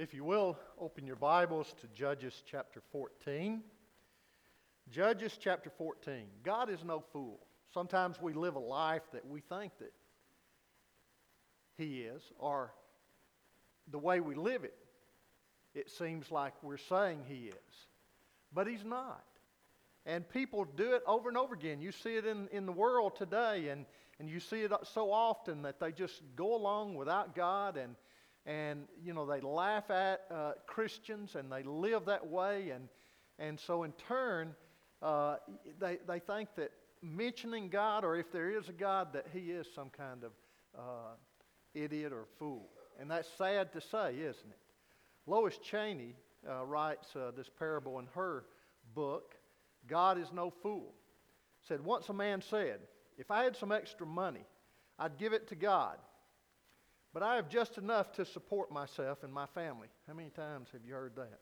If you will, open your Bibles to Judges chapter 14. Judges chapter 14. God is no fool. Sometimes we live a life that we think that He is, or the way we live it, it seems like we're saying He is. But He's not. And people do it over and over again. You see it in, in the world today, and, and you see it so often that they just go along without God and and you know they laugh at uh, Christians and they live that way, and and so in turn uh, they they think that mentioning God or if there is a God that He is some kind of uh, idiot or fool, and that's sad to say, isn't it? Lois Cheney uh, writes uh, this parable in her book, "God is no fool." Said once a man said, "If I had some extra money, I'd give it to God." But I have just enough to support myself and my family. How many times have you heard that?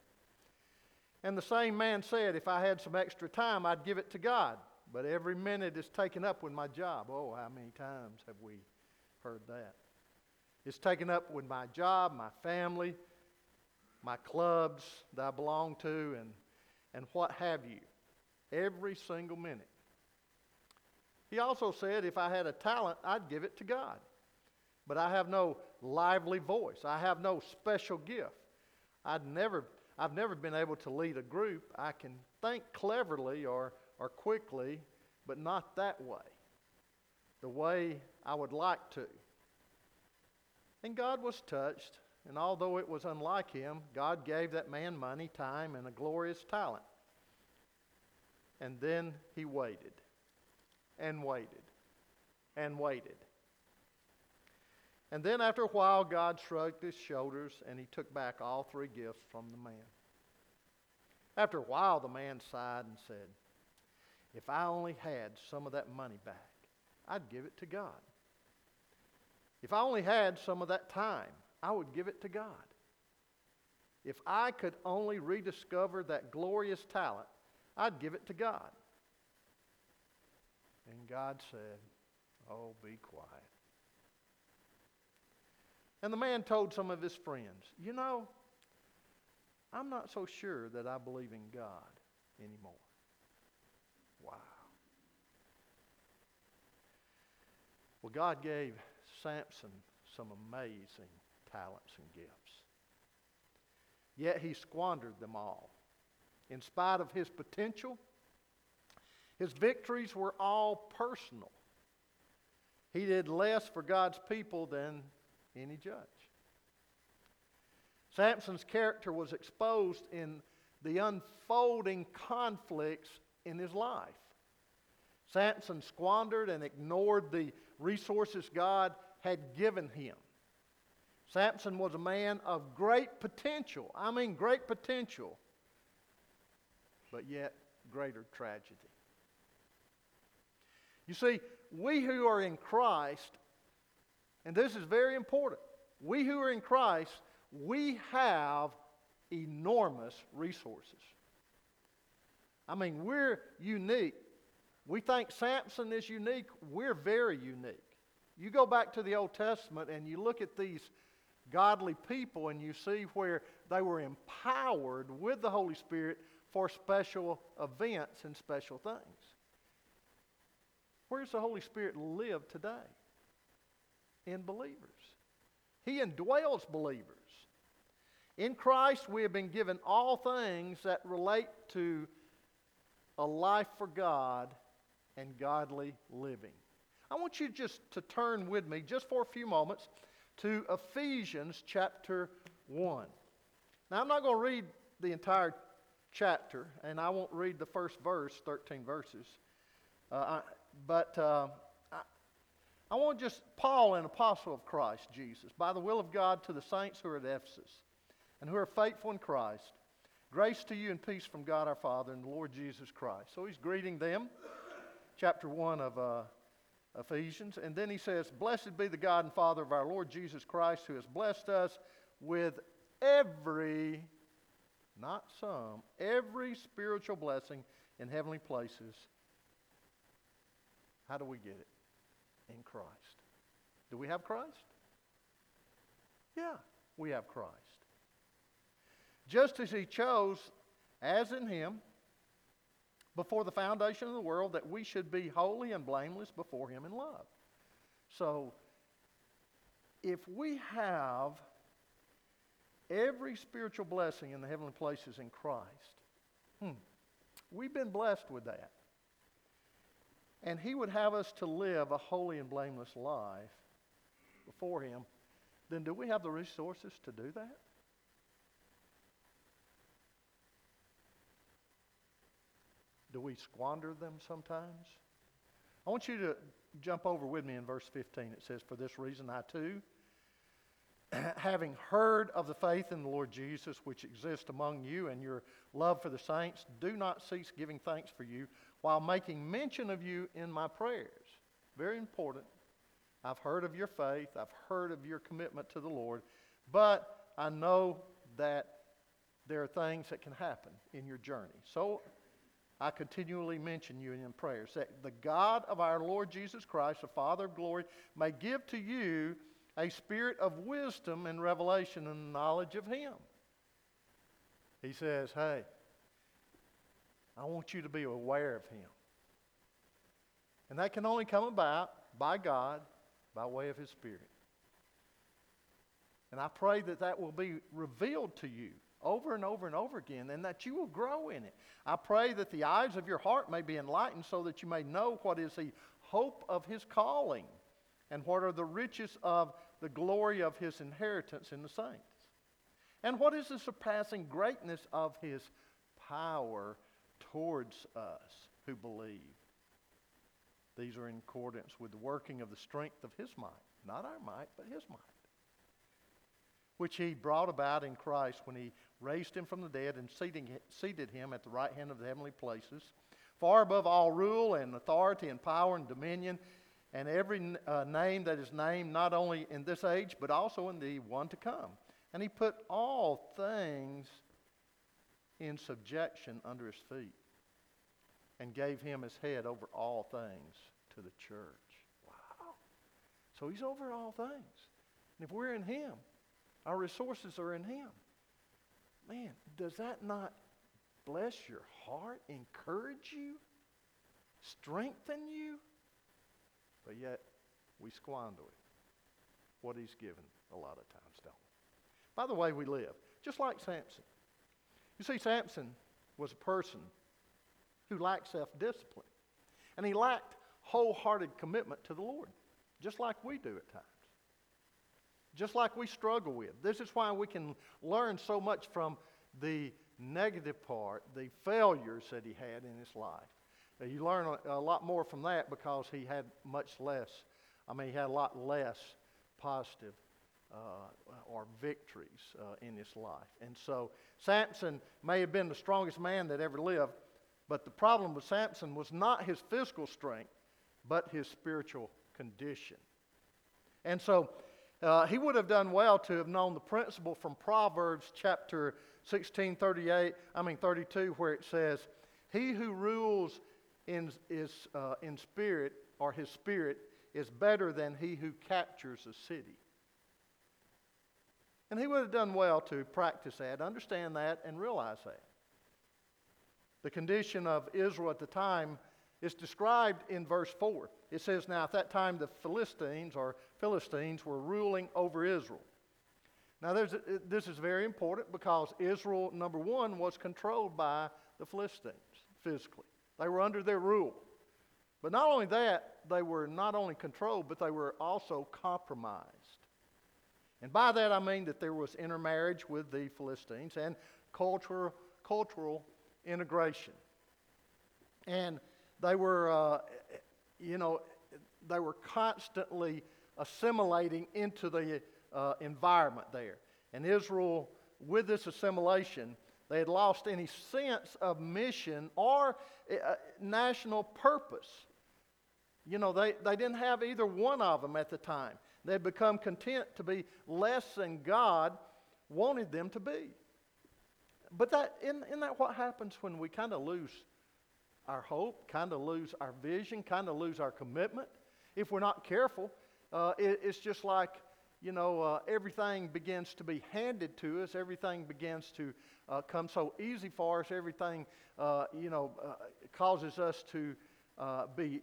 And the same man said, If I had some extra time, I'd give it to God. But every minute is taken up with my job. Oh, how many times have we heard that? It's taken up with my job, my family, my clubs that I belong to, and, and what have you. Every single minute. He also said, If I had a talent, I'd give it to God but I have no lively voice. I have no special gift. I'd never, I've never been able to lead a group. I can think cleverly or, or quickly, but not that way, the way I would like to. And God was touched, and although it was unlike him, God gave that man money, time, and a glorious talent. And then he waited, and waited, and waited. And then after a while, God shrugged his shoulders and he took back all three gifts from the man. After a while, the man sighed and said, If I only had some of that money back, I'd give it to God. If I only had some of that time, I would give it to God. If I could only rediscover that glorious talent, I'd give it to God. And God said, Oh, be quiet. And the man told some of his friends, You know, I'm not so sure that I believe in God anymore. Wow. Well, God gave Samson some amazing talents and gifts. Yet he squandered them all. In spite of his potential, his victories were all personal. He did less for God's people than any judge. Samson's character was exposed in the unfolding conflicts in his life. Samson squandered and ignored the resources God had given him. Samson was a man of great potential. I mean, great potential, but yet greater tragedy. You see, we who are in Christ and this is very important. We who are in Christ, we have enormous resources. I mean, we're unique. We think Samson is unique. We're very unique. You go back to the Old Testament and you look at these godly people and you see where they were empowered with the Holy Spirit for special events and special things. Where does the Holy Spirit live today? In believers. He indwells believers. In Christ, we have been given all things that relate to a life for God and godly living. I want you just to turn with me, just for a few moments, to Ephesians chapter 1. Now, I'm not going to read the entire chapter, and I won't read the first verse, 13 verses. Uh, but uh, I want just Paul, an apostle of Christ Jesus, by the will of God to the saints who are at Ephesus and who are faithful in Christ. Grace to you and peace from God our Father and the Lord Jesus Christ. So he's greeting them, chapter 1 of uh, Ephesians. And then he says, Blessed be the God and Father of our Lord Jesus Christ, who has blessed us with every, not some, every spiritual blessing in heavenly places. How do we get it? In Christ. Do we have Christ? Yeah, we have Christ. just as he chose, as in him, before the foundation of the world, that we should be holy and blameless before him in love. So, if we have every spiritual blessing in the heavenly places in Christ, hmm, we've been blessed with that. And he would have us to live a holy and blameless life before him, then do we have the resources to do that? Do we squander them sometimes? I want you to jump over with me in verse 15. It says, For this reason I too, having heard of the faith in the Lord Jesus which exists among you and your love for the saints, do not cease giving thanks for you while making mention of you in my prayers. Very important. I've heard of your faith, I've heard of your commitment to the Lord, but I know that there are things that can happen in your journey. So I continually mention you in prayers that the God of our Lord Jesus Christ, the Father of glory, may give to you a spirit of wisdom and revelation and knowledge of Him. He says, Hey, I want you to be aware of Him. And that can only come about by God, by way of His Spirit. And I pray that that will be revealed to you over and over and over again, and that you will grow in it. I pray that the eyes of your heart may be enlightened so that you may know what is the hope of his calling and what are the riches of the glory of his inheritance in the saints. And what is the surpassing greatness of his power towards us who believe? These are in accordance with the working of the strength of his might, not our might, but his might which he brought about in Christ when he raised him from the dead and seating, seated him at the right hand of the heavenly places, far above all rule and authority and power and dominion, and every uh, name that is named not only in this age, but also in the one to come. And he put all things in subjection under his feet and gave him his head over all things to the church. Wow. So he's over all things. And if we're in him, our resources are in Him. Man, does that not bless your heart, encourage you, strengthen you? But yet, we squander it. What He's given a lot of times, don't we? By the way we live, just like Samson. You see, Samson was a person who lacked self discipline, and he lacked wholehearted commitment to the Lord, just like we do at times just like we struggle with. This is why we can learn so much from the negative part, the failures that he had in his life. You learn a, lot more from that because he had much less, I mean, he had a lot less positive or victories uh, in his life. And so Samson may have been the strongest man that ever lived, but the problem with Samson was not his physical strength, but his spiritual condition. And so uh, he would have done well to have known the principle from Proverbs chapter 16, 38, I mean 32, where it says, He who rules in, is, uh, in spirit, or his spirit, is better than he who captures a city. And he would have done well to practice that, understand that, and realize that. The condition of Israel at the time is described in verse 4. It says, Now at that time the Philistines or Philistines were ruling over Israel. Now a, this is very important because Israel, number one, was controlled by the Philistines physically. They were under their rule. But not only that, they were not only controlled, but they were also compromised. And by that I mean that there was intermarriage with the Philistines and cultural, cultural integration. And they were, uh, you know, they were constantly assimilating into the uh, environment there. And Israel, with this assimilation, they had lost any sense of mission or uh, national purpose. You know, they, they didn't have either one of them at the time. They had become content to be less than God wanted them to be. But that, isn't, isn't that what happens when we kind of lose our hope, kind of lose our vision, kind of lose our commitment. If we're not careful, uh, it, it's just like you know, uh, everything begins to be handed to us. Everything begins to uh, come so easy for us. Everything, uh, you know, uh, causes us to uh, be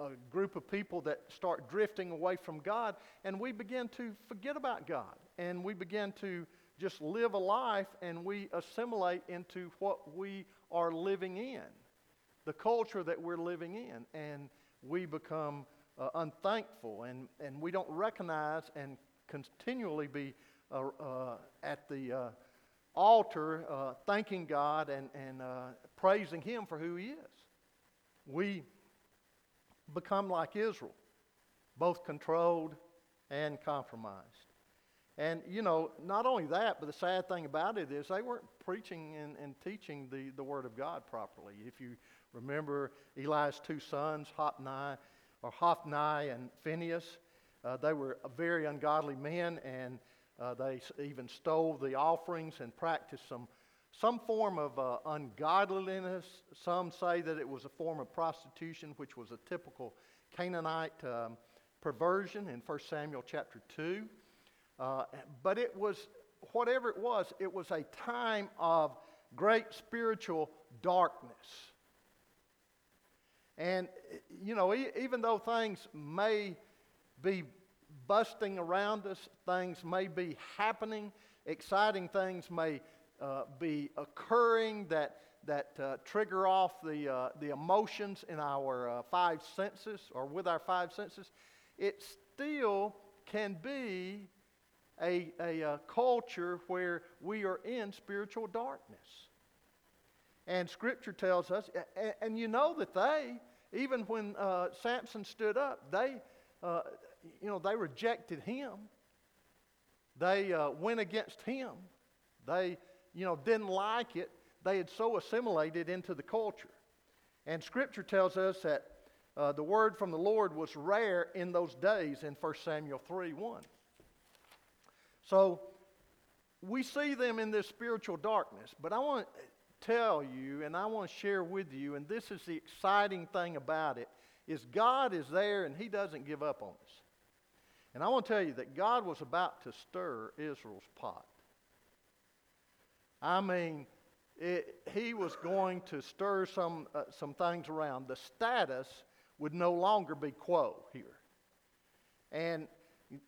a, group of people that start drifting away from God, and we begin to forget about God, and we begin to just live a life, and we assimilate into what we are living in, the culture that we're living in, and we become uh, unthankful and, and we don't recognize and continually be uh, uh, at the uh, altar uh, thanking God and, and uh, praising Him for who He is. We become like Israel, both controlled and compromised. And, you know, not only that, but the sad thing about it is they weren't preaching and, and teaching the, the Word of God properly. If you remember Eli's two sons, Hophni or Hophni and Phineas, Uh, they were very ungodly men, and uh, they even stole the offerings and practiced some, some form of uh, ungodliness. Some say that it was a form of prostitution, which was a typical Canaanite um, perversion in 1 Samuel chapter 2. Uh, but it was, whatever it was, it was a time of great spiritual darkness. And, you know, even though things may be busting around us, things may be happening, exciting things may uh, be occurring that, that uh, trigger off the, uh, the emotions in our uh, five senses or with our five senses, it still can be a, a, a uh, culture where we are in spiritual darkness. And Scripture tells us, and, and you know that they, even when uh, Samson stood up, they, uh, you know, they rejected him. They uh, went against him. They, you know, didn't like it. They had so assimilated into the culture. And Scripture tells us that uh, the word from the Lord was rare in those days in 1 Samuel 3 1. So we see them in this spiritual darkness. But I want to tell you and I want to share with you, and this is the exciting thing about it, is God is there and He doesn't give up on us. And I want to tell you that God was about to stir Israel's pot. I mean, it, He was going to stir some, uh, some things around. The status would no longer be quo here. And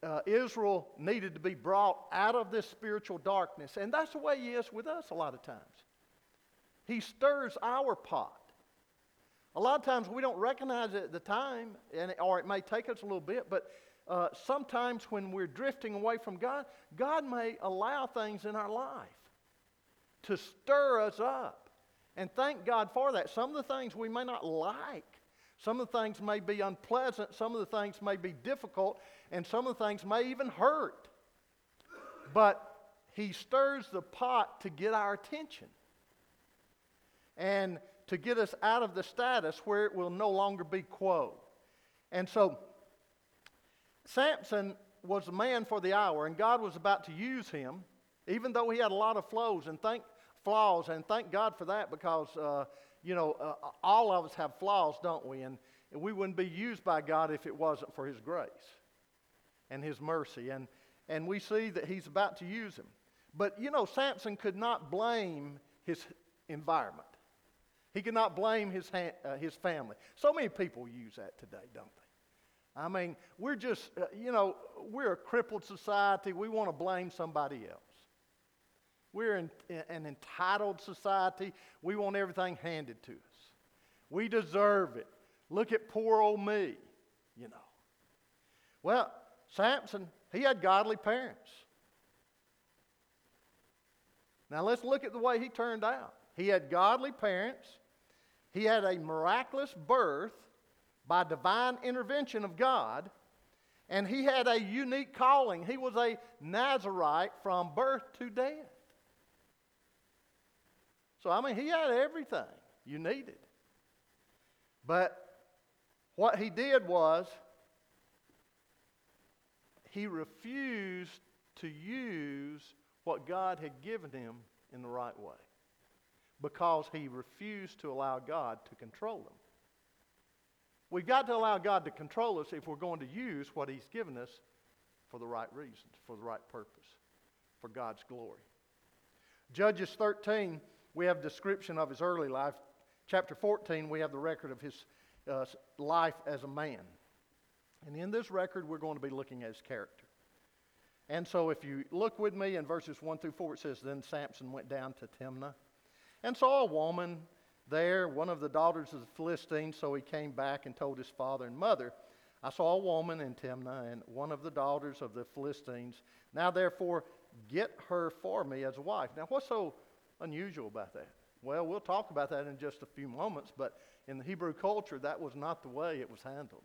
uh, Israel needed to be brought out of this spiritual darkness. And that's the way He is with us a lot of times. He stirs our pot. A lot of times we don't recognize it at the time, and, or it may take us a little bit, but uh, sometimes when we're drifting away from God, God may allow things in our life to stir us up. And thank God for that. Some of the things we may not like, some of the things may be unpleasant, some of the things may be difficult, and some of the things may even hurt. But He stirs the pot to get our attention and to get us out of the status where it will no longer be quo. And so, Samson was the man for the hour, and God was about to use him, even though he had a lot of flaws and thank flaws, and thank God for that because uh, you know uh, all of us have flaws, don't we? And, and we wouldn't be used by God if it wasn't for His grace and His mercy, and and we see that He's about to use him. But you know, Samson could not blame his environment. He could not blame his, ha- uh, his family. So many people use that today, don't they? I mean, we're just, uh, you know, we're a crippled society. We want to blame somebody else. We're in, in, an entitled society. We want everything handed to us. We deserve it. Look at poor old me, you know. Well, Samson, he had godly parents. Now let's look at the way he turned out. He had godly parents. He had a miraculous birth by divine intervention of God, and he had a unique calling. He was a Nazarite from birth to death. So, I mean, he had everything you needed. But what he did was, he refused to use what God had given him in the right way because he refused to allow God to control him. We've got to allow God to control us if we're going to use what he's given us for the right reasons, for the right purpose, for God's glory. Judges 13, we have description of his early life. Chapter 14, we have the record of his uh, life as a man. And in this record, we're going to be looking at his character. And so if you look with me in verses 1 through 4, it says, Then Samson went down to Timnah and saw a woman there, one of the daughters of the Philistines. So he came back and told his father and mother, I saw a woman in Timnah and one of the daughters of the Philistines. Now therefore, get her for me as a wife. Now, what's so unusual about that? Well, we'll talk about that in just a few moments, but in the Hebrew culture, that was not the way it was handled.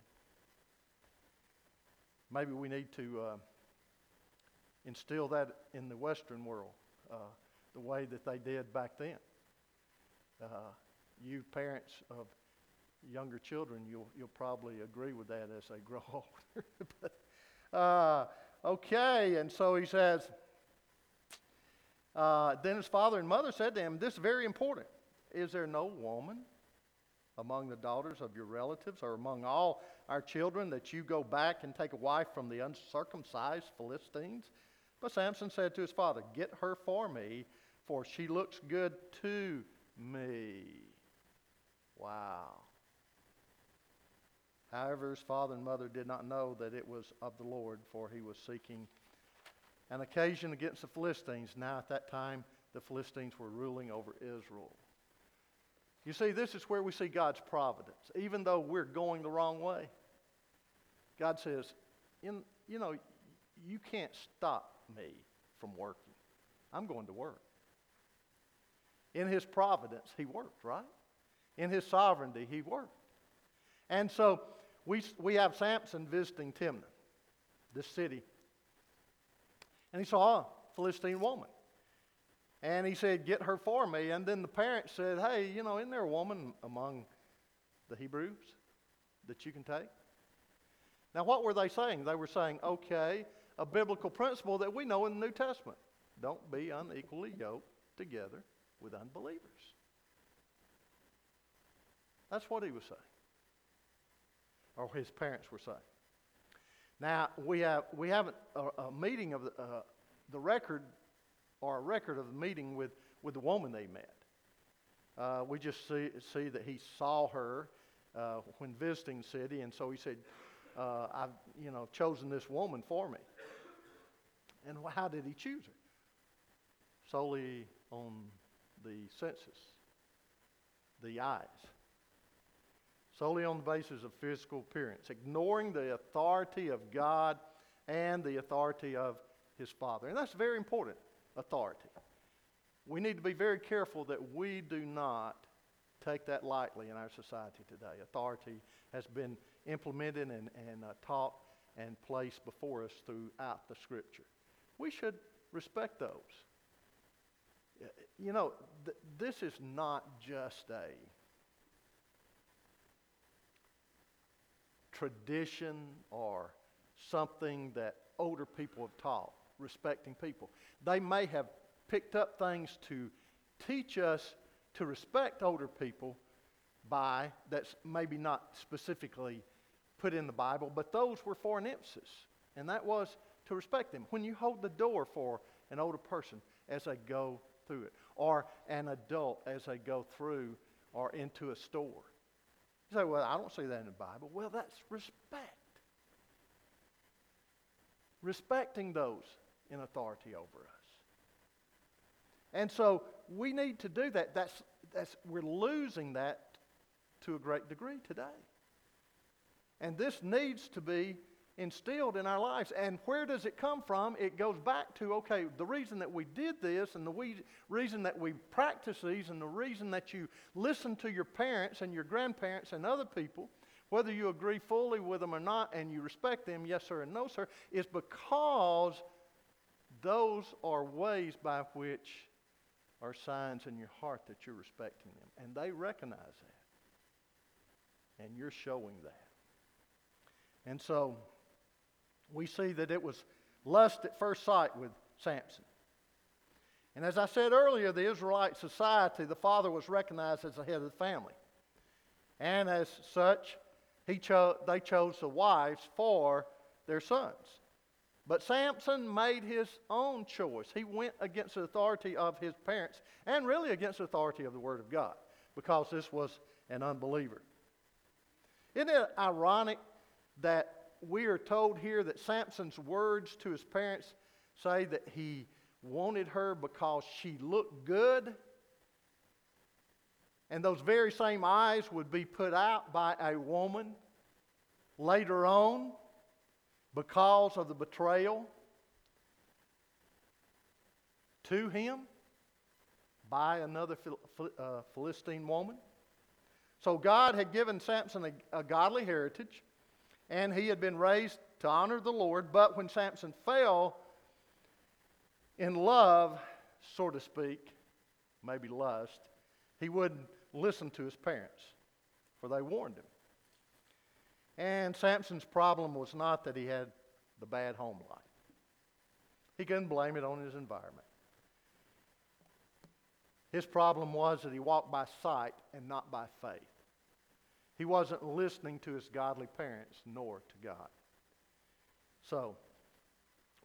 Maybe we need to uh, instill that in the Western world, uh, the way that they did back then. Uh, you parents of younger children, you'll, you'll probably agree with that as they grow older. but, uh, okay, and so he says, uh, then his father and mother said to him, This is very important. Is there no woman among the daughters of your relatives or among all our children that you go back and take a wife from the uncircumcised Philistines? But Samson said to his father, Get her for me, for she looks good to me. Wow. However, his father and mother did not know that it was of the Lord, for he was seeking an occasion against the Philistines. Now, at that time, the Philistines were ruling over Israel. You see, this is where we see God's providence. Even though we're going the wrong way, God says, you know, you can't stop me from working. I'm going to work. In His providence, He worked, right? In His sovereignty, He worked. And so we, we have Samson visiting Timnah, this city and he saw a Philistine woman. And he said, Get her for me. And then the parents said, Hey, you know, isn't there a woman among the Hebrews that you can take? Now, what were they saying? They were saying, Okay, a biblical principle that we know in the New Testament don't be unequally yoked together with unbelievers. That's what he was saying, or his parents were saying. Now, we have, we have a, a meeting of the, uh, the record, or a record of the meeting with, with the woman they met. Uh, we just see, see that he saw her uh, when visiting the city, and so he said, uh, I've you know, chosen this woman for me. And how did he choose her? Solely on the senses, the eyes solely on the basis of physical appearance, ignoring the authority of God and the authority of his Father. And that's very important authority. We need to be very careful that we do not take that lightly in our society today. Authority has been implemented and, and uh, taught and placed before us throughout the Scripture. We should respect those. You know, th- this is not just a tradition or something that older people have taught, respecting people. They may have picked up things to teach us to respect older people by that's maybe not specifically put in the Bible, but those were for an emphasis, and that was to respect them. When you hold the door for an older person as they go through it, or an adult as they go through or into a store, you say, well, I don't see that in the Bible. Well, that's respect. Respecting those in authority over us. And so we need to do that. That's, that's, we're losing that to a great degree today. And this needs to be instilled in our lives. And where does it come from? It goes back to okay, the reason that we did this, and the we, reason that we practice these, and the reason that you listen to your parents and your grandparents and other people, whether you agree fully with them or not, and you respect them, yes, sir, and no, sir, is because those are ways by which are signs in your heart that you're respecting them. And they recognize that. And you're showing that. And so, we see that it was lust at first sight with Samson. And as I said earlier, the Israelite society, the father was recognized as the head of the family. And as such, he cho- they chose the wives for their sons. But Samson made his own choice. He went against the authority of his parents and really against the authority of the Word of God because this was an unbeliever. Isn't it ironic that we are told here that Samson's words to his parents say that he wanted her because she looked good? And those very same eyes would be put out by a woman later on because of the betrayal to him by another uh, Philistine woman. So God had given Samson a, a godly heritage, and he had been raised to honor the Lord. But when Samson fell in love, so to speak, maybe lust, he wouldn't listen to his parents, for they warned him. And Samson's problem was not that he had the bad home life. He couldn't blame it on his environment. His problem was that he walked by sight and not by faith. He wasn't listening to his godly parents nor to God. So,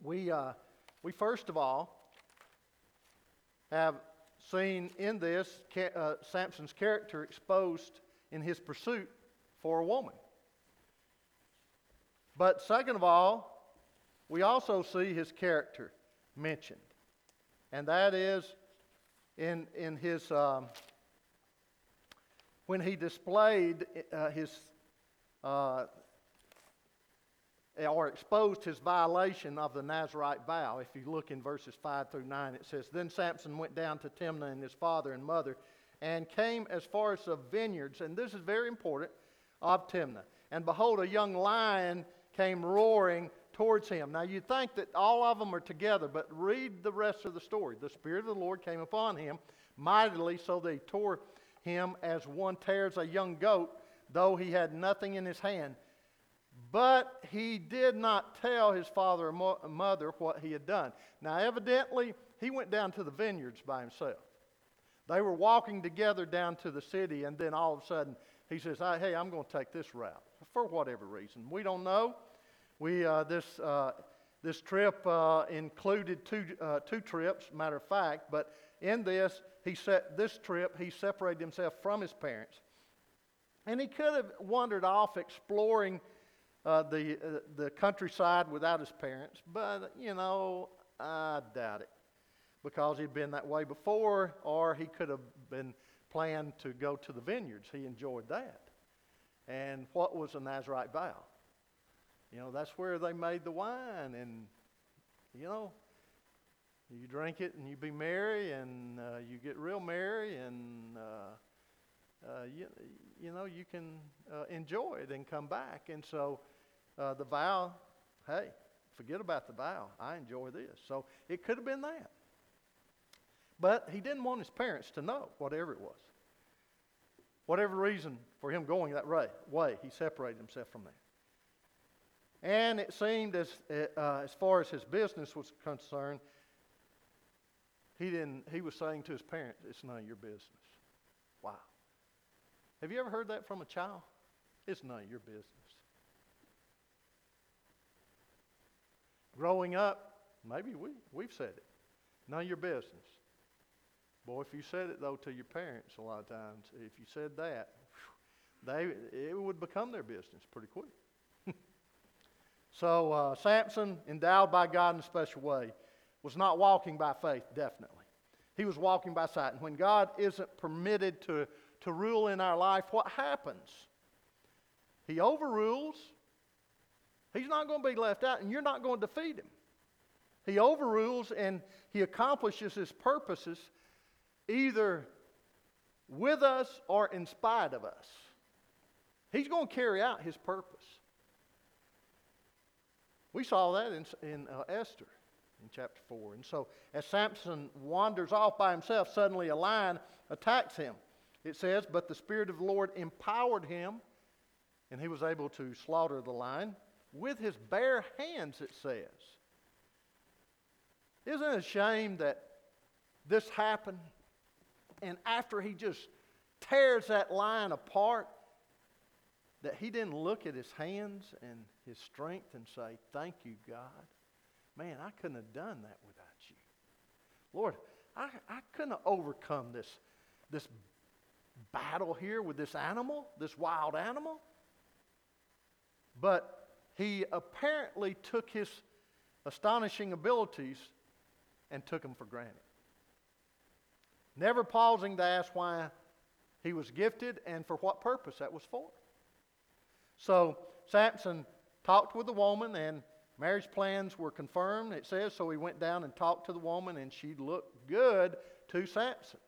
we, uh, we first of all have seen in this uh, Samson's character exposed in his pursuit for a woman. But second of all, we also see his character mentioned, and that is in, in his, um, when he displayed uh, his, uh, or exposed his violation of the Nazarite vow. If you look in verses 5 through 9, it says, Then Samson went down to Timnah and his father and mother and came as far as the vineyards, and this is very important, of Timnah. And behold, a young lion came roaring towards him. Now you think that all of them are together, but read the rest of the story. The Spirit of the Lord came upon him mightily, so they tore him as one tears a young goat, though he had nothing in his hand. But he did not tell his father or mother what he had done. Now, evidently, he went down to the vineyards by himself. They were walking together down to the city, and then all of a sudden, he says, Hey, I'm going to take this route for whatever reason. We don't know. We, uh, this, uh, this trip uh, included two, uh, two trips, matter of fact, but in this, he set, this trip, he separated himself from his parents. And he could have wandered off exploring uh, the, uh, the countryside without his parents, but, you know, I doubt it because he'd been that way before, or he could have been planned to go to the vineyards. He enjoyed that. And what was a Nazarite vow? You know, that's where they made the wine, and, you know, you drink it and you be merry, and uh, you get real merry, and, uh, uh, you, you know, you can uh, enjoy it and come back. And so uh, the vow, hey, forget about the vow. I enjoy this. So it could have been that. But he didn't want his parents to know, whatever it was. Whatever reason for him going that way, he separated himself from them. And it seemed as, uh, as far as his business was concerned, he, didn't, he was saying to his parents, It's none of your business. Wow. Have you ever heard that from a child? It's none of your business. Growing up, maybe we, we've said it. None of your business. Boy, if you said it, though, to your parents a lot of times, if you said that, they, it would become their business pretty quick. so, uh, Samson, endowed by God in a special way, was not walking by faith, definitely. He was walking by sight. And when God isn't permitted to, to rule in our life, what happens? He overrules. He's not going to be left out, and you're not going to defeat him. He overrules and he accomplishes his purposes either with us or in spite of us. He's going to carry out his purpose. We saw that in, in uh, Esther in chapter 4. And so, as Samson wanders off by himself, suddenly a lion attacks him. It says, But the Spirit of the Lord empowered him, and he was able to slaughter the lion with his bare hands, it says. Isn't it a shame that this happened? And after he just tears that lion apart, that he didn't look at his hands and his strength and say, Thank you, God. Man, I couldn't have done that without you. Lord, I, I couldn't have overcome this, this battle here with this animal, this wild animal. But he apparently took his astonishing abilities and took them for granted. Never pausing to ask why he was gifted and for what purpose that was for. So Samson talked with the woman, and marriage plans were confirmed, it says. So he went down and talked to the woman, and she looked good to Samson.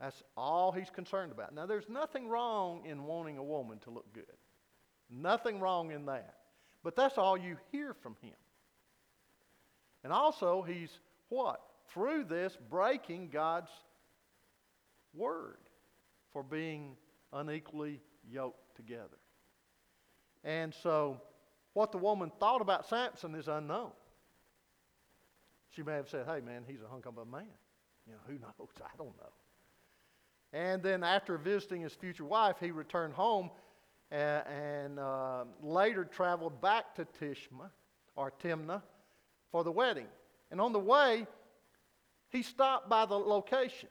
That's all he's concerned about. Now, there's nothing wrong in wanting a woman to look good. Nothing wrong in that. But that's all you hear from him. And also, he's what? Through this, breaking God's word for being unequally yoked together. And so, what the woman thought about Samson is unknown. She may have said, hey, man, he's a hunk of a man. You know, who knows? I don't know. And then, after visiting his future wife, he returned home and, and uh, later traveled back to Tishma or Timnah for the wedding. And on the way, he stopped by the location.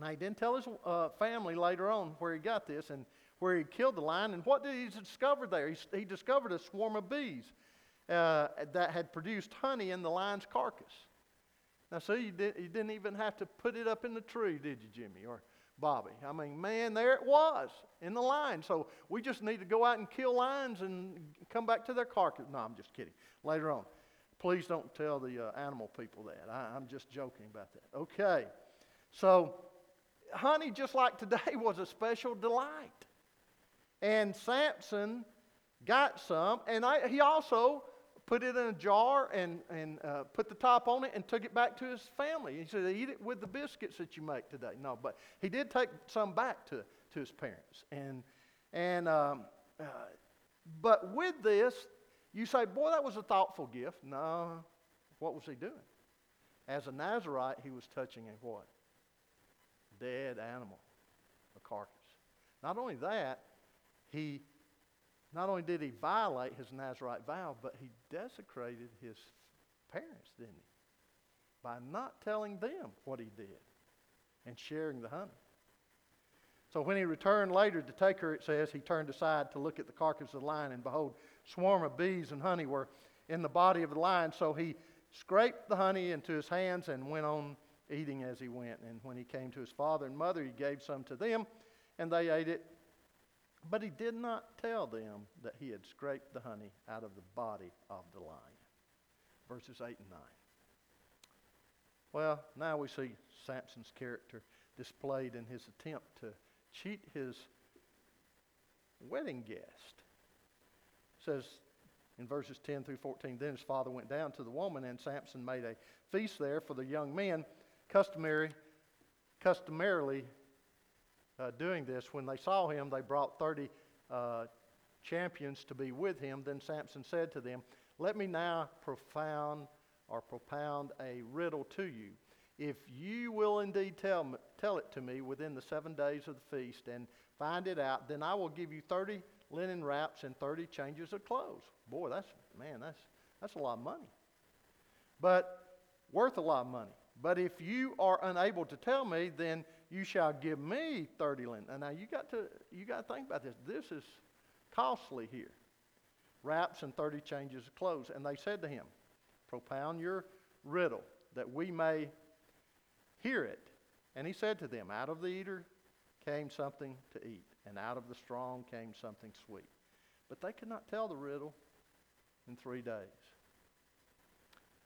Now, he didn't tell his uh, family later on where he got this and where he killed the lion. And what did he discover there? He, he discovered a swarm of bees uh, that had produced honey in the lion's carcass. Now, see, you, did, you didn't even have to put it up in the tree, did you, Jimmy or Bobby? I mean, man, there it was in the lion. So we just need to go out and kill lions and come back to their carcass. No, I'm just kidding. Later on. Please don't tell the uh, animal people that. I, I'm just joking about that. Okay. So, honey, just like today, was a special delight. And Samson got some, and I, he also put it in a jar and, and uh, put the top on it and took it back to his family. He said, Eat it with the biscuits that you make today. No, but he did take some back to, to his parents. And, and um, uh, but with this, you say, Boy, that was a thoughtful gift. No. What was he doing? As a Nazarite, he was touching a what? Dead animal, a carcass. Not only that, he not only did he violate his Nazarite vow, but he desecrated his parents, didn't he? By not telling them what he did and sharing the honey. So when he returned later to take her, it says, he turned aside to look at the carcass of the lion, and behold, swarm of bees and honey were in the body of the lion. So he scraped the honey into his hands and went on eating as he went. And when he came to his father and mother, he gave some to them, and they ate it but he did not tell them that he had scraped the honey out of the body of the lion. Verses 8 and 9. Well, now we see Samson's character displayed in his attempt to cheat his wedding guest. It says in verses 10 through 14 Then his father went down to the woman, and Samson made a feast there for the young men, customary, customarily uh, doing this. When they saw him, they brought 30 uh, champions to be with him. Then Samson said to them, Let me now profound or propound a riddle to you. If you will indeed tell, me, tell it to me within the seven days of the feast and find it out, then I will give you 30 linen wraps and 30 changes of clothes. Boy, that's, man, that's, that's a lot of money. But worth a lot of money. But if you are unable to tell me, then you shall give me 30 linen. And now you got to you got to think about this. This is costly here. Wraps and 30 changes of clothes. And they said to him, Propound your riddle that we may hear it. And he said to them, Out of the eater came something to eat, and out of the strong came something sweet. But they could not tell the riddle in three days.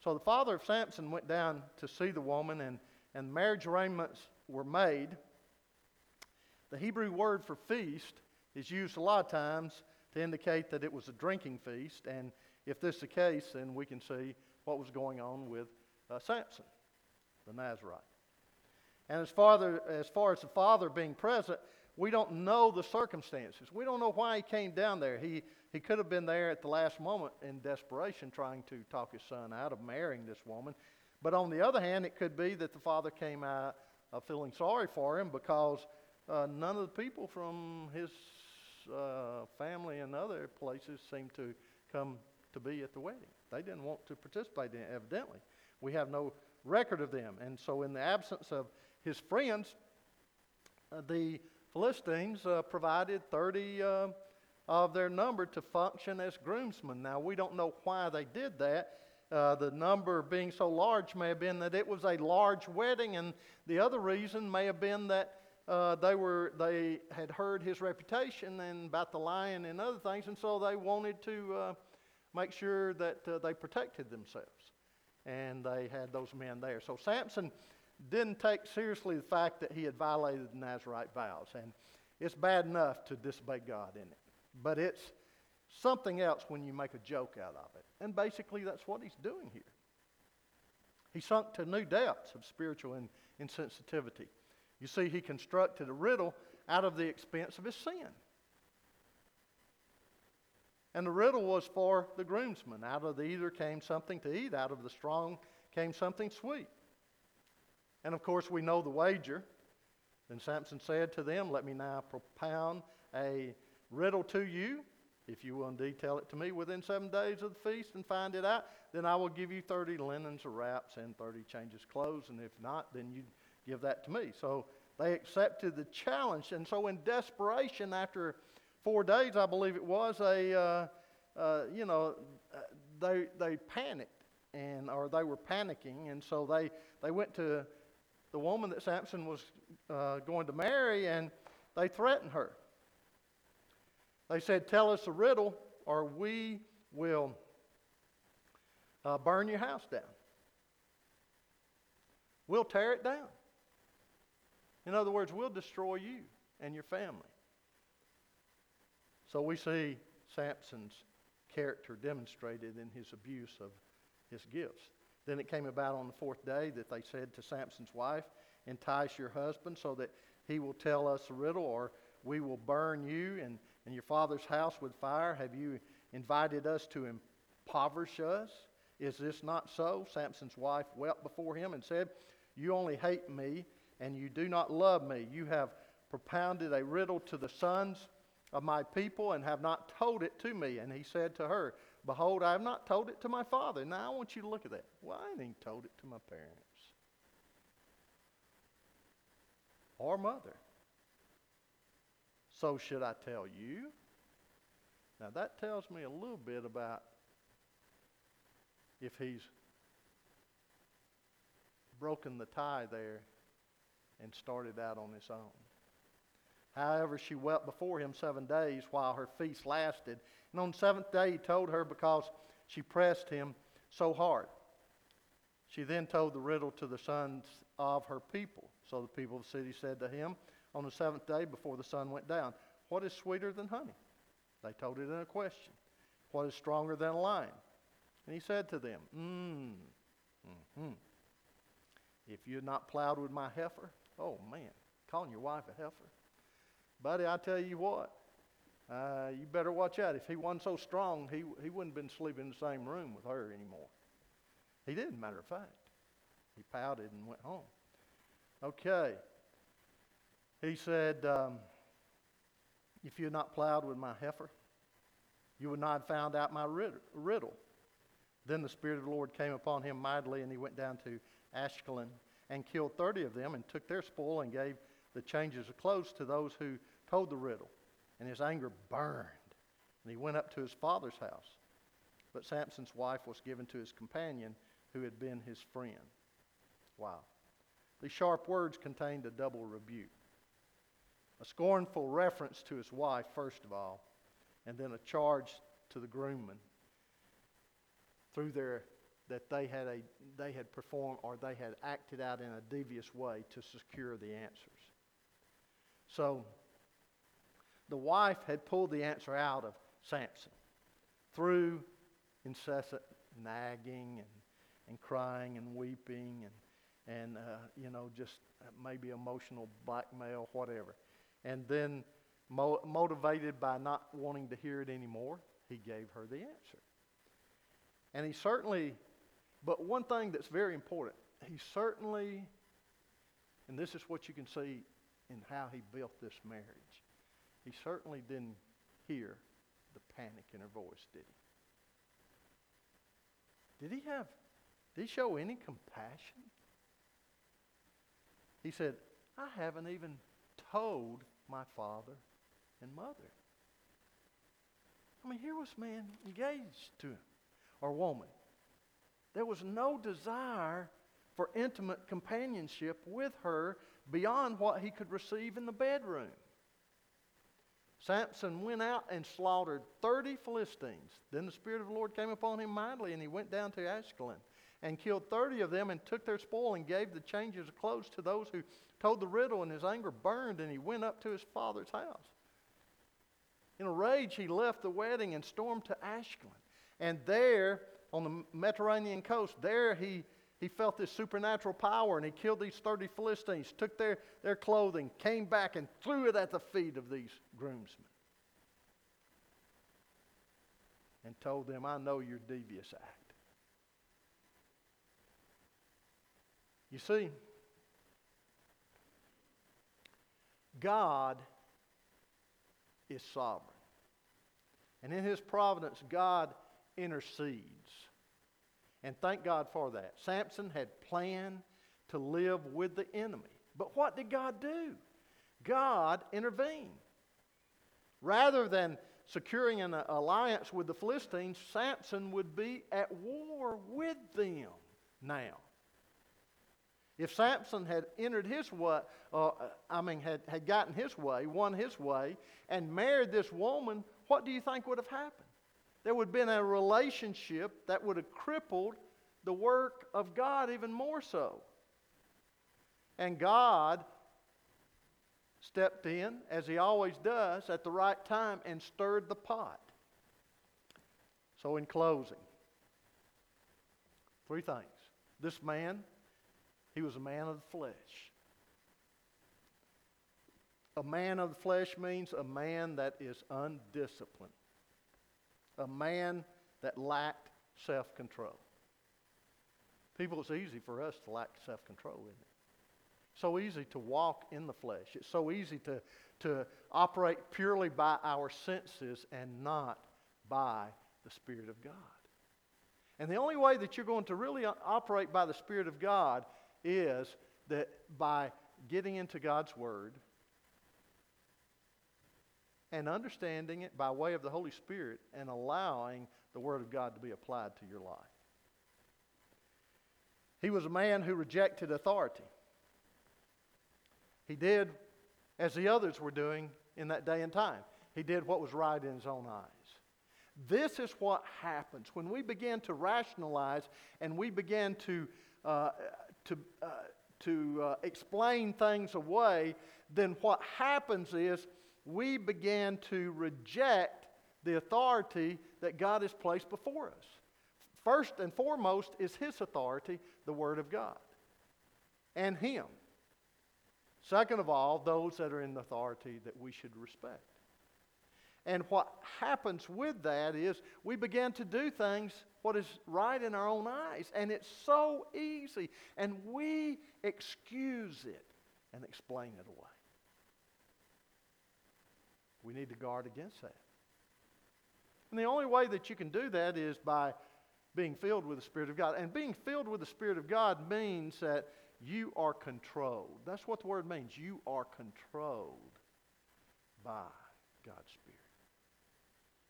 So the father of Samson went down to see the woman, and, and marriage arrangements were made. The Hebrew word for feast is used a lot of times to indicate that it was a drinking feast, and if this is the case, then we can see what was going on with uh, Samson, the Nazarite. And as far, as far as the father being present, we don't know the circumstances. We don't know why he came down there. He, he could have been there at the last moment in desperation trying to talk his son out of marrying this woman. But on the other hand, it could be that the father came out uh, feeling sorry for him because uh, none of the people from his uh, family and other places seemed to come to be at the wedding. They didn't want to participate in it, evidently. We have no record of them. And so, in the absence of his friends, uh, the Philistines uh, provided 30 uh, of their number to function as groomsmen. Now, we don't know why they did that. Uh, the number being so large may have been that it was a large wedding, and the other reason may have been that uh, they were they had heard his reputation and about the lion and other things, and so they wanted to uh, make sure that uh, they protected themselves, and they had those men there. So Samson didn't take seriously the fact that he had violated the Nazarite vows, and it's bad enough to disobey God in it, but it's something else when you make a joke out of it, and basically that's what he's doing here. He sunk to new depths of spiritual in, insensitivity. You see, he constructed a riddle out of the expense of his sin. And the riddle was for the groomsmen. Out of the either came something to eat, out of the strong came something sweet. And of course, we know the wager. Then Samson said to them, Let me now propound a riddle to you. If you will indeed tell it to me within seven days of the feast and find it out, then I will give you 30 linens or wraps and 30 changes clothes. And if not, then you give that to me. So they accepted the challenge. And so, in desperation, after four days, I believe it was, a, uh, uh, you know, uh, they, they panicked and, or they were panicking. And so they, they went to the woman that Samson was uh, going to marry, and they threatened her. They said, Tell us a riddle, or we will uh, burn your house down. We'll tear it down. In other words, we'll destroy you and your family. So we see Samson's character demonstrated in his abuse of his gifts. Then it came about on the fourth day that they said to Samson's wife, Entice your husband so that he will tell us a riddle, or we will burn you and, and your father's house with fire. Have you invited us to impoverish us? Is this not so? Samson's wife wept before him and said, You only hate me, and you do not love me. You have propounded a riddle to the sons of my people and have not told it to me. And he said to her, Behold, I have not told it to my father. Now I want you to look at that. Well, I ain't even told it to my parents or mother. So should I tell you? Now that tells me a little bit about if he's broken the tie there and started out on his own. However, she wept before him seven days while her feast lasted. And on the seventh day, he told her because she pressed him so hard. She then told the riddle to the sons of her people. So the people of the city said to him on the seventh day before the sun went down, What is sweeter than honey? They told it in a question. What is stronger than a lion? And he said to them, Mmm, mm-hmm. If you had not plowed with my heifer, oh man, calling your wife a heifer. Buddy, I tell you what, uh, you better watch out. If he wasn't so strong, he, he wouldn't have been sleeping in the same room with her anymore. He didn't, matter of fact. He pouted and went home. Okay. He said, um, If you had not plowed with my heifer, you would not have found out my riddle. Then the Spirit of the Lord came upon him mightily, and he went down to Ashkelon and killed 30 of them and took their spoil and gave the changes of clothes to those who told the riddle. And his anger burned, and he went up to his father's house. But Samson's wife was given to his companion who had been his friend. Wow. These sharp words contained a double rebuke a scornful reference to his wife, first of all, and then a charge to the groommen through their that they had, a, they had performed or they had acted out in a devious way to secure the answers. So the wife had pulled the answer out of Samson through incessant nagging and, and crying and weeping and, and uh, you know, just maybe emotional blackmail, whatever. And then, mo- motivated by not wanting to hear it anymore, he gave her the answer. And he certainly but one thing that's very important, he certainly, and this is what you can see in how he built this marriage, he certainly didn't hear the panic in her voice, did he? Did he have, did he show any compassion? He said, I haven't even told my father and mother. I mean, here was man engaged to him, or woman. There was no desire for intimate companionship with her beyond what he could receive in the bedroom. Samson went out and slaughtered 30 Philistines. Then the Spirit of the Lord came upon him mightily, and he went down to Ashkelon and killed 30 of them and took their spoil and gave the changes of clothes to those who told the riddle, and his anger burned, and he went up to his father's house. In a rage, he left the wedding and stormed to Ashkelon. And there, on the Mediterranean coast, there he, he felt this supernatural power, and he killed these 30 Philistines, took their, their clothing, came back, and threw it at the feet of these groomsmen. And told them, I know your devious act. You see, God is sovereign. And in his providence, God intercedes. And thank God for that. Samson had planned to live with the enemy. But what did God do? God intervened. Rather than securing an alliance with the Philistines, Samson would be at war with them now. If Samson had entered his way, uh, I mean, had, had gotten his way, won his way, and married this woman, what do you think would have happened? There would have been a relationship that would have crippled the work of God even more so. And God stepped in, as he always does, at the right time and stirred the pot. So, in closing, three things. This man he was a man of the flesh. A man of the flesh means a man that is undisciplined, a man that lacked self control. People, it's easy for us to lack self control, isn't it? So easy to walk in the flesh. It's so easy to, to operate purely by our senses and not by the Spirit of God. And the only way that you're going to really operate by the Spirit of God is that by getting into God's Word and understanding it by way of the Holy Spirit and allowing the Word of God to be applied to your life. He was a man who rejected authority. He did as the others were doing in that day and time. He did what was right in his own eyes. This is what happens when we begin to rationalize and we begin to uh, to, uh, to uh, explain things away, then what happens is we begin to reject the authority that God has placed before us. First and foremost is His authority, the Word of God, and Him. Second of all, those that are in authority that we should respect. And what happens with that is we begin to do things what is right in our own eyes. And it's so easy. And we excuse it and explain it away. We need to guard against that. And the only way that you can do that is by being filled with the Spirit of God. And being filled with the Spirit of God means that you are controlled. That's what the word means. You are controlled by God's Spirit.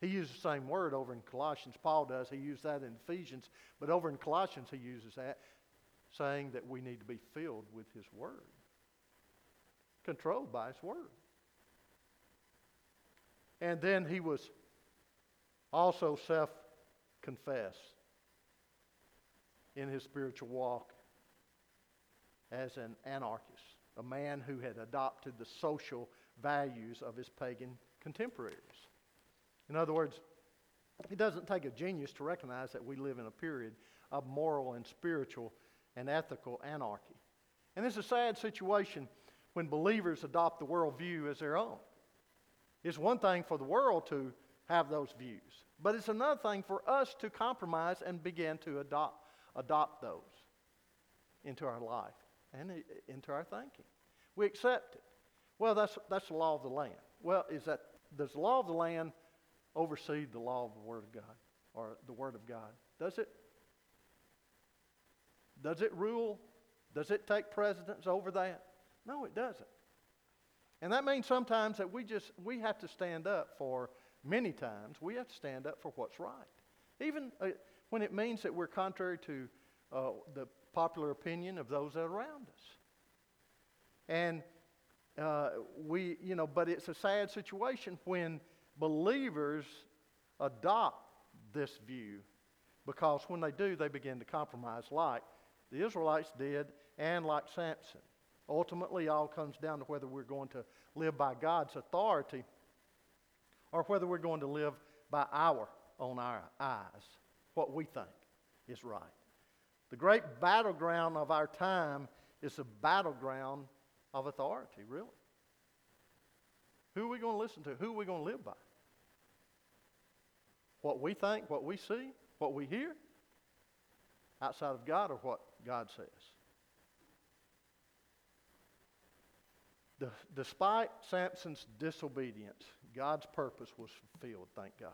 He uses the same word over in Colossians. Paul does. He used that in Ephesians. But over in Colossians, he uses that, saying that we need to be filled with his word, controlled by his word. And then he was also self confessed in his spiritual walk as an anarchist, a man who had adopted the social values of his pagan contemporaries. In other words, it doesn't take a genius to recognize that we live in a period of moral and spiritual and ethical anarchy. And it's a sad situation when believers adopt the worldview as their own. It's one thing for the world to have those views, but it's another thing for us to compromise and begin to adopt, adopt those into our life and into our thinking. We accept it. Well, that's, that's the law of the land. Well, is that, does the law of the land oversee the law of the Word of God or the Word of God? Does it? Does it rule? Does it take precedence over that? No, it doesn't. And that means sometimes that we just we have to stand up for many times we have to stand up for what's right. Even uh, when it means that we're contrary to uh, the popular opinion of those around us. And uh, we, you know, but it's a sad situation when believers adopt this view because when they do, they begin to compromise, like the Israelites did and like Samson. Ultimately, it all comes down to whether we're going to live by God's authority or whether we're going to live by our own our eyes, what we think is right. The great battleground of our time is the battleground of authority, really. Who are we going to listen to? Who are we going to live by? What we think, what we see, what we hear? Outside of God or what God says? despite Samson's disobedience, God's purpose was fulfilled, thank God.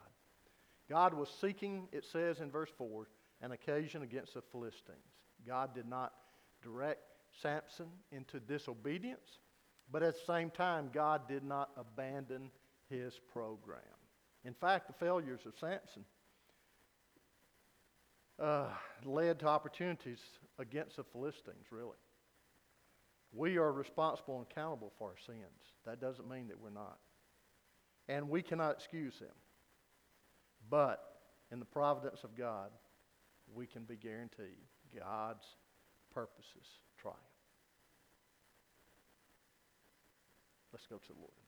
God was seeking, it says in verse 4, an occasion against the Philistines. God did not direct Samson into disobedience, but at the same time, God did not abandon his program. In fact, the failures of Samson uh, led to opportunities against the Philistines, really. We are responsible and accountable for our sins. That doesn't mean that we're not. And we cannot excuse them. But in the providence of God, we can be guaranteed God's purposes triumph. Let's go to the Lord.